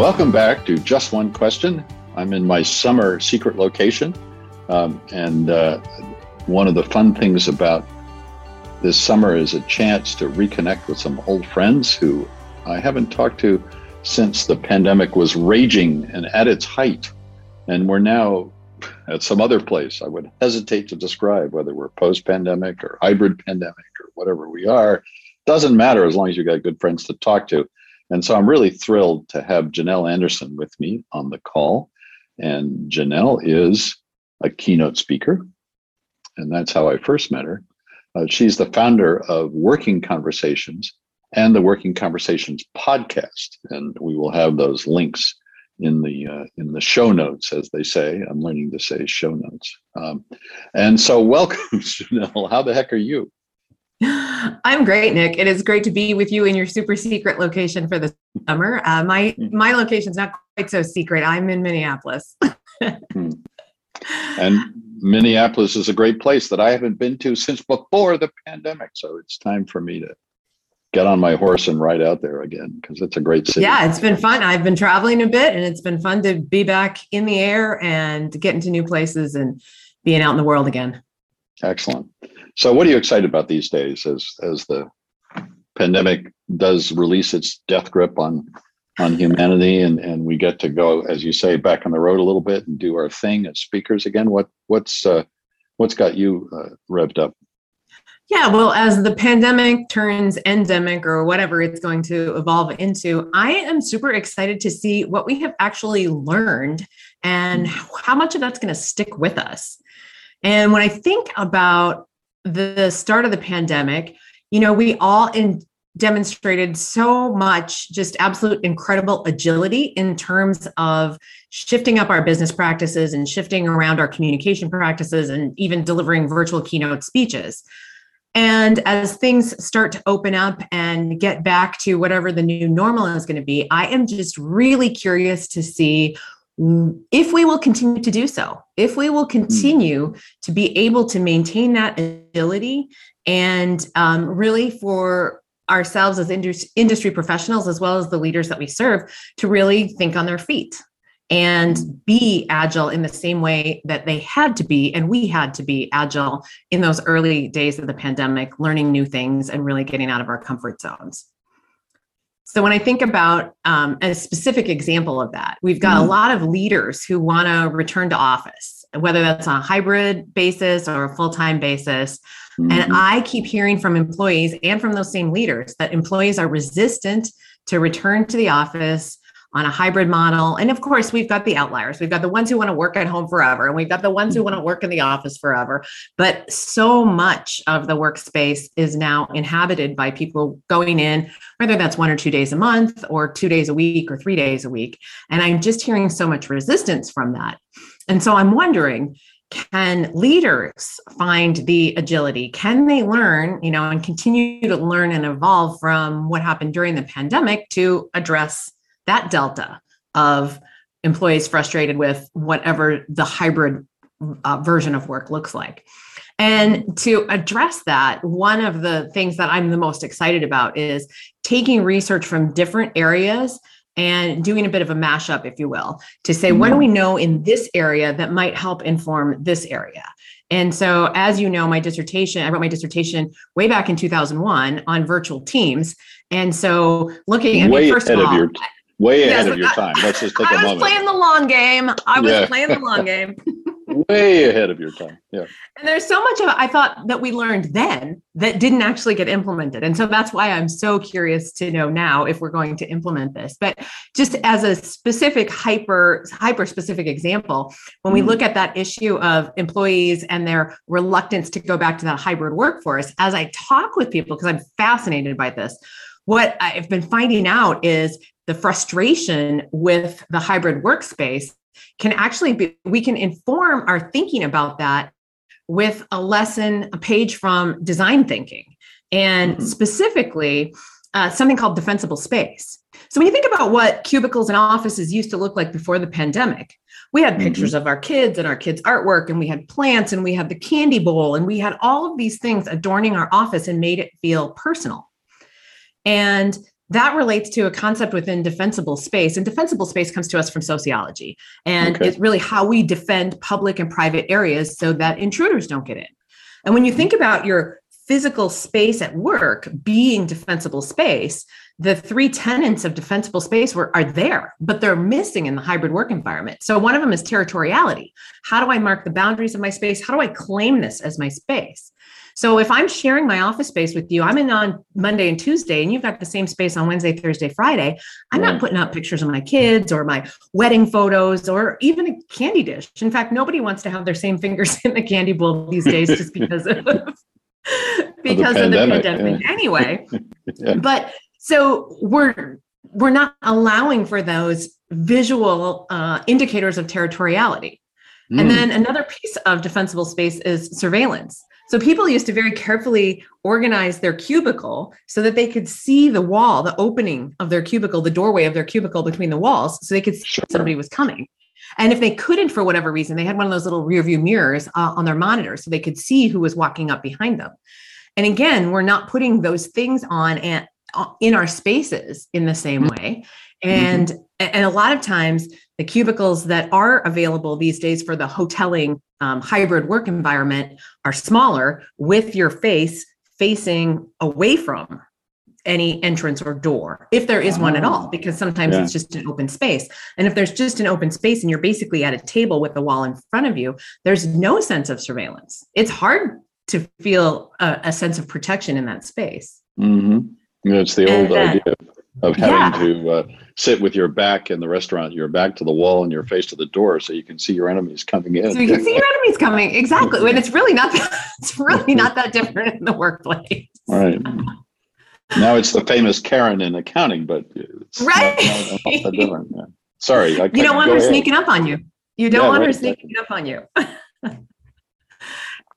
Welcome back to Just One Question. I'm in my summer secret location. Um, and uh, one of the fun things about this summer is a chance to reconnect with some old friends who I haven't talked to since the pandemic was raging and at its height. And we're now at some other place I would hesitate to describe whether we're post pandemic or hybrid pandemic or whatever we are. Doesn't matter as long as you've got good friends to talk to. And so I'm really thrilled to have Janel Anderson with me on the call. And Janel is a keynote speaker. And that's how I first met her. Uh, she's the founder of Working Conversations and the Working Conversations podcast. And we will have those links in the uh, in the show notes, as they say. I'm learning to say show notes. Um, and so, welcome, Janel. How the heck are you? I'm great, Nick. It is great to be with you in your super secret location for the summer. Uh, my hmm. my location's not quite so secret. I'm in Minneapolis. Hmm. and Minneapolis is a great place that I haven't been to since before the pandemic. So it's time for me to get on my horse and ride out there again because it's a great city. Yeah, it's been fun. I've been traveling a bit and it's been fun to be back in the air and get into new places and being out in the world again. Excellent. So, what are you excited about these days as as the pandemic does release its death grip on on humanity, and and we get to go, as you say, back on the road a little bit and do our thing as speakers again? What what's uh, what's got you uh, revved up? Yeah, well, as the pandemic turns endemic or whatever it's going to evolve into, I am super excited to see what we have actually learned and hmm. how much of that's going to stick with us. And when I think about the start of the pandemic, you know, we all in, demonstrated so much just absolute incredible agility in terms of shifting up our business practices and shifting around our communication practices and even delivering virtual keynote speeches. And as things start to open up and get back to whatever the new normal is going to be, I am just really curious to see if we will continue to do so, if we will continue mm. to be able to maintain that agility and um, really for ourselves as industry professionals, as well as the leaders that we serve, to really think on their feet and be agile in the same way that they had to be and we had to be agile in those early days of the pandemic learning new things and really getting out of our comfort zones so when i think about um, a specific example of that we've got mm-hmm. a lot of leaders who want to return to office whether that's on a hybrid basis or a full-time basis mm-hmm. and i keep hearing from employees and from those same leaders that employees are resistant to return to the office on a hybrid model. And of course, we've got the outliers. We've got the ones who want to work at home forever, and we've got the ones who want to mm-hmm. work in the office forever. But so much of the workspace is now inhabited by people going in, whether that's one or two days a month, or two days a week, or three days a week. And I'm just hearing so much resistance from that. And so I'm wondering, can leaders find the agility can they learn you know and continue to learn and evolve from what happened during the pandemic to address that delta of employees frustrated with whatever the hybrid uh, version of work looks like. And to address that, one of the things that I'm the most excited about is taking research from different areas and doing a bit of a mashup, if you will, to say, what do we know in this area that might help inform this area? And so, as you know, my dissertation, I wrote my dissertation way back in 2001 on virtual teams. And so, looking, at mean, first of all, your, way yes, ahead of your time. Let's just take I a moment. I was playing the long game. I was yeah. playing the long game. way ahead of your time. Yeah. And there's so much of I thought that we learned then that didn't actually get implemented. And so that's why I'm so curious to know now if we're going to implement this. But just as a specific hyper hyper specific example, when we mm. look at that issue of employees and their reluctance to go back to that hybrid workforce, as I talk with people because I'm fascinated by this, what I've been finding out is the frustration with the hybrid workspace can actually be, we can inform our thinking about that with a lesson, a page from design thinking, and mm-hmm. specifically uh, something called defensible space. So when you think about what cubicles and offices used to look like before the pandemic, we had pictures mm-hmm. of our kids and our kids' artwork, and we had plants, and we had the candy bowl, and we had all of these things adorning our office and made it feel personal. And that relates to a concept within defensible space. And defensible space comes to us from sociology. And okay. it's really how we defend public and private areas so that intruders don't get in. And when you think about your physical space at work being defensible space, the three tenets of defensible space were, are there, but they're missing in the hybrid work environment. So one of them is territoriality. How do I mark the boundaries of my space? How do I claim this as my space? So if I'm sharing my office space with you, I'm in on Monday and Tuesday, and you've got the same space on Wednesday, Thursday, Friday. I'm right. not putting up pictures of my kids or my wedding photos or even a candy dish. In fact, nobody wants to have their same fingers in the candy bowl these days just because of because of the pandemic, of the pandemic yeah. anyway. yeah. But so we're we're not allowing for those visual uh, indicators of territoriality. Mm. And then another piece of defensible space is surveillance. So people used to very carefully organize their cubicle so that they could see the wall, the opening of their cubicle, the doorway of their cubicle between the walls, so they could see sure. somebody was coming. And if they couldn't, for whatever reason, they had one of those little rear view mirrors uh, on their monitor so they could see who was walking up behind them. And again, we're not putting those things on and uh, in our spaces in the same mm-hmm. way. And mm-hmm. and a lot of times the cubicles that are available these days for the hoteling um, hybrid work environment are smaller with your face facing away from any entrance or door if there is one at all because sometimes yeah. it's just an open space. And if there's just an open space and you're basically at a table with the wall in front of you there's no sense of surveillance. It's hard to feel a, a sense of protection in that space. Mm-hmm. it's the old uh, idea of having yeah. to uh, sit with your back in the restaurant, your back to the wall and your face to the door, so you can see your enemies coming in. So you can see your enemies coming exactly. and it's really not, that, it's really not that different in the workplace. Right. Now it's the famous Karen in accounting, but it's right. Not, not, different. Yeah. Sorry, you don't want her ahead. sneaking up on you. You don't yeah, want right, her sneaking up on you.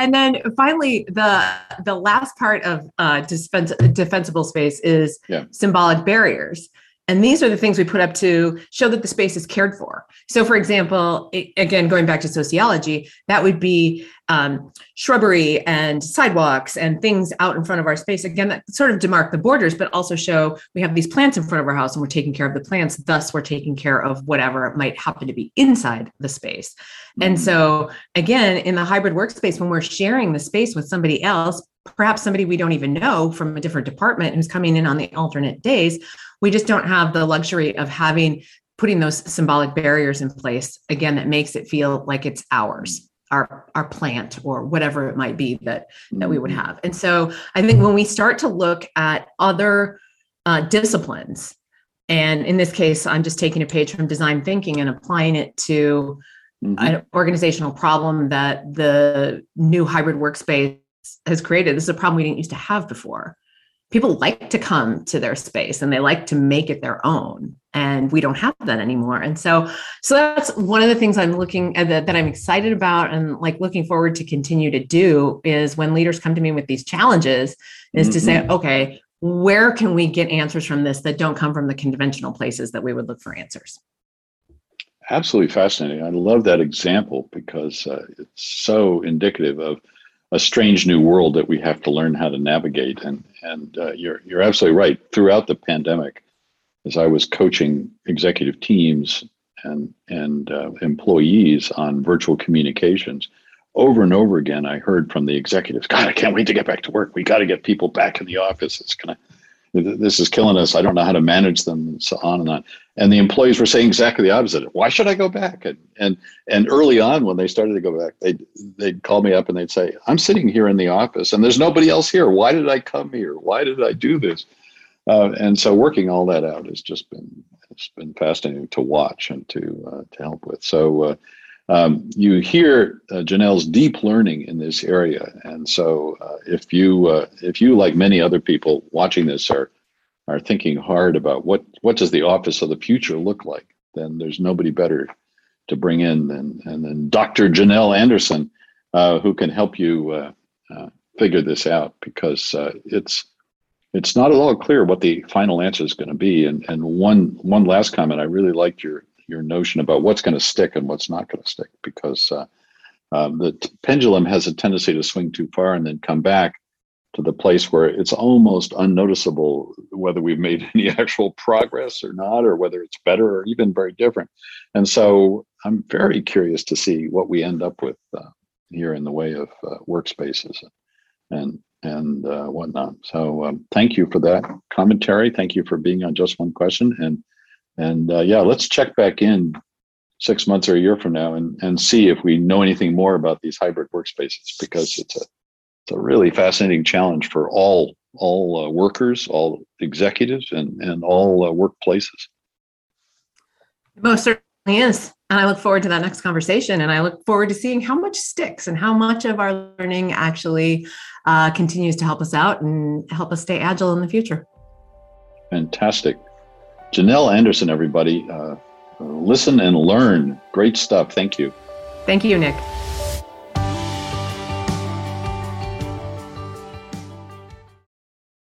and then finally, the the last part of uh, defensible space is yeah. symbolic barriers. And these are the things we put up to show that the space is cared for. So, for example, again, going back to sociology, that would be um, shrubbery and sidewalks and things out in front of our space. Again, that sort of demark the borders, but also show we have these plants in front of our house and we're taking care of the plants. Thus, we're taking care of whatever might happen to be inside the space. Mm-hmm. And so, again, in the hybrid workspace, when we're sharing the space with somebody else, perhaps somebody we don't even know from a different department who's coming in on the alternate days, we just don't have the luxury of having putting those symbolic barriers in place again that makes it feel like it's ours our our plant or whatever it might be that that we would mm-hmm. have and so i think when we start to look at other uh, disciplines and in this case i'm just taking a page from design thinking and applying it to mm-hmm. an organizational problem that the new hybrid workspace has created this is a problem we didn't used to have before people like to come to their space and they like to make it their own and we don't have that anymore and so so that's one of the things i'm looking at that, that i'm excited about and like looking forward to continue to do is when leaders come to me with these challenges is mm-hmm. to say mm-hmm. okay where can we get answers from this that don't come from the conventional places that we would look for answers absolutely fascinating i love that example because uh, it's so indicative of a strange new world that we have to learn how to navigate. And and uh, you're you're absolutely right. Throughout the pandemic, as I was coaching executive teams and and uh, employees on virtual communications, over and over again, I heard from the executives, "God, I can't wait to get back to work. We got to get people back in the office. It's gonna." This is killing us. I don't know how to manage them, and so on and on. And the employees were saying exactly the opposite. Why should I go back? And and and early on, when they started to go back, they they'd call me up and they'd say, "I'm sitting here in the office, and there's nobody else here. Why did I come here? Why did I do this?" Uh, and so, working all that out has just been it's been fascinating to watch and to uh, to help with. So. Um, you hear uh, Janel's deep learning in this area, and so uh, if you uh, if you like many other people watching this are are thinking hard about what what does the office of the future look like, then there's nobody better to bring in than and then Dr. Janel Anderson, uh, who can help you uh, uh, figure this out because it's it's not at all clear what the final answer is going to be. And and one one last comment, I really liked your your notion about what's going to stick and what's not going to stick because uh, um, the t- pendulum has a tendency to swing too far and then come back to the place where it's almost unnoticeable whether we've made any actual progress or not, or whether it's better or even very different. And so I'm very curious to see what we end up with uh, here in the way of uh, workspaces and and uh, whatnot. So um, thank you for that commentary. Thank you for being on just one question. And and uh, yeah, let's check back in six months or a year from now and and see if we know anything more about these hybrid workspaces because it's a it's a really fascinating challenge for all all uh, workers, all executives, and and all uh, workplaces. Most certainly is. And I look forward to that next conversation. And I look forward to seeing how much sticks and how much of our learning actually uh, continues to help us out and help us stay agile in the future. Fantastic. Janel Anderson, everybody. Uh, listen and learn. Great stuff. Thank you. Thank you, Nick.